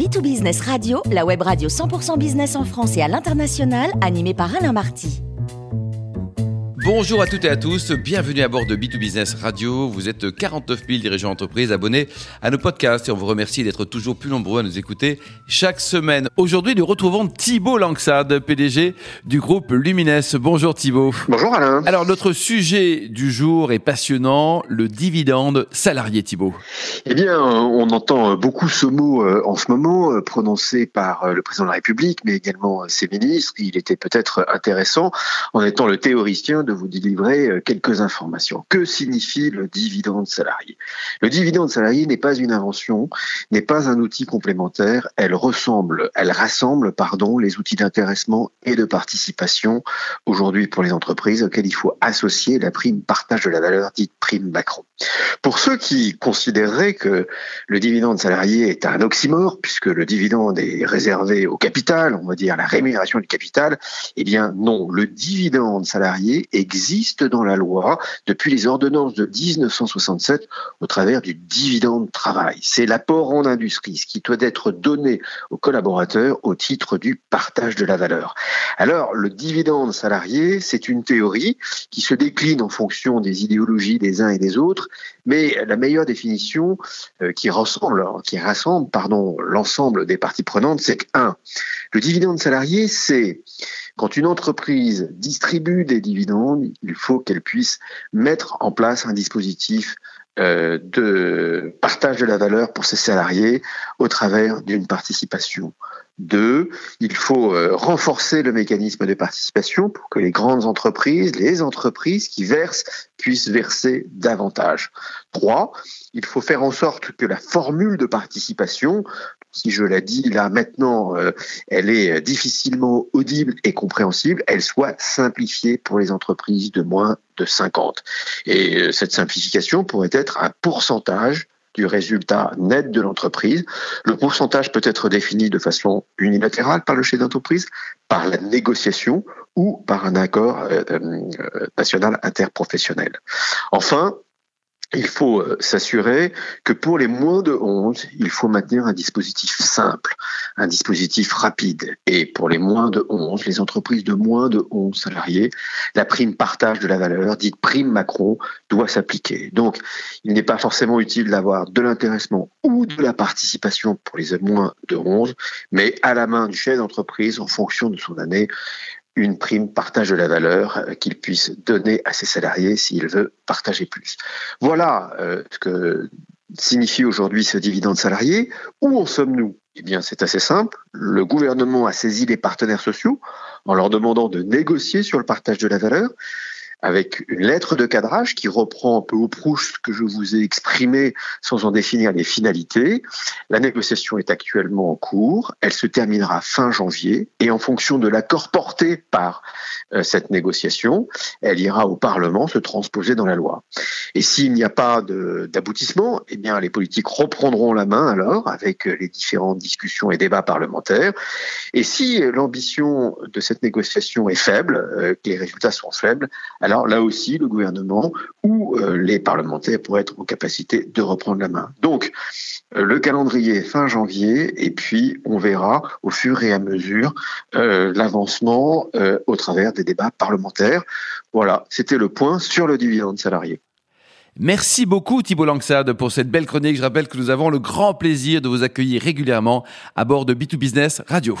B2Business Radio, la web radio 100% business en France et à l'international, animée par Alain Marty. Bonjour à toutes et à tous, bienvenue à bord de B2Business Radio. Vous êtes 49 000 dirigeants d'entreprise abonnés à nos podcasts et on vous remercie d'être toujours plus nombreux à nous écouter chaque semaine. Aujourd'hui, nous retrouvons Thibault Langsade, PDG du groupe Lumines. Bonjour Thibault. Bonjour Alain. Alors, notre sujet du jour est passionnant, le dividende salarié Thibault. Eh bien, on entend beaucoup ce mot euh, en ce moment, euh, prononcé par euh, le président de la République, mais également ses ministres. Il était peut-être intéressant, en étant le théoricien, de vous délivrer euh, quelques informations. Que signifie le dividende salarié? Le dividende salarié n'est pas une invention, n'est pas un outil complémentaire. Elle ressemble, elle rassemble, pardon, les outils d'intéressement et de participation aujourd'hui pour les entreprises auxquelles il faut associer la prime partage de la valeur dite prime Macron. Pour ceux qui considéreraient que le dividende salarié est un oxymore, puisque le dividende est réservé au capital, on va dire la rémunération du capital, eh bien non, le dividende salarié existe dans la loi depuis les ordonnances de 1967 au travers du dividende travail. C'est l'apport en industrie, ce qui doit être donné aux collaborateurs au titre du partage de la valeur. Alors, le dividende salarié, c'est une théorie qui se décline en fonction des idéologies des uns et des autres mais la meilleure définition euh, qui rassemble, qui rassemble pardon, l'ensemble des parties prenantes, c'est que, un, le dividende salarié, c'est quand une entreprise distribue des dividendes, il faut qu'elle puisse mettre en place un dispositif euh, de partage de la valeur pour ses salariés au travers d'une participation. Deux, il faut euh, renforcer le mécanisme de participation pour que les grandes entreprises, les entreprises qui versent, puissent verser davantage. Trois, il faut faire en sorte que la formule de participation, si je l'ai dit là maintenant, euh, elle est difficilement audible et compréhensible, elle soit simplifiée pour les entreprises de moins de 50. Et euh, cette simplification pourrait être un pourcentage du résultat net de l'entreprise. Le pourcentage peut être défini de façon unilatérale par le chef d'entreprise, par la négociation ou par un accord euh, euh, national interprofessionnel. Enfin, il faut euh, s'assurer que pour les moins de 11, il faut maintenir un dispositif simple, un dispositif rapide. Et pour les moins de 11, les entreprises de moins de 11 salariés, la prime partage de la valeur, dite prime Macron, doit s'appliquer. Donc, il n'est pas forcément utile d'avoir de l'intéressement ou de la participation pour les moins de 11, mais à la main du chef d'entreprise en fonction de son année une prime partage de la valeur euh, qu'il puisse donner à ses salariés s'il veut partager plus. Voilà euh, ce que signifie aujourd'hui ce dividende salarié. Où en sommes-nous? Eh bien, c'est assez simple. Le gouvernement a saisi les partenaires sociaux en leur demandant de négocier sur le partage de la valeur avec une lettre de cadrage qui reprend un peu au prouche ce que je vous ai exprimé sans en définir les finalités. La négociation est actuellement en cours. Elle se terminera fin janvier et en fonction de l'accord porté par euh, cette négociation, elle ira au Parlement se transposer dans la loi. Et s'il n'y a pas d'aboutissement, eh bien les politiques reprendront la main alors avec les différentes discussions et débats parlementaires. Et si l'ambition de cette négociation est faible, euh, que les résultats sont faibles, là aussi, le gouvernement ou euh, les parlementaires pourraient être en capacité de reprendre la main. Donc, euh, le calendrier fin janvier et puis on verra au fur et à mesure euh, l'avancement au travers des débats parlementaires. Voilà, c'était le point sur le dividende salarié. Merci beaucoup Thibault Langsade pour cette belle chronique. Je rappelle que nous avons le grand plaisir de vous accueillir régulièrement à bord de B2Business Radio.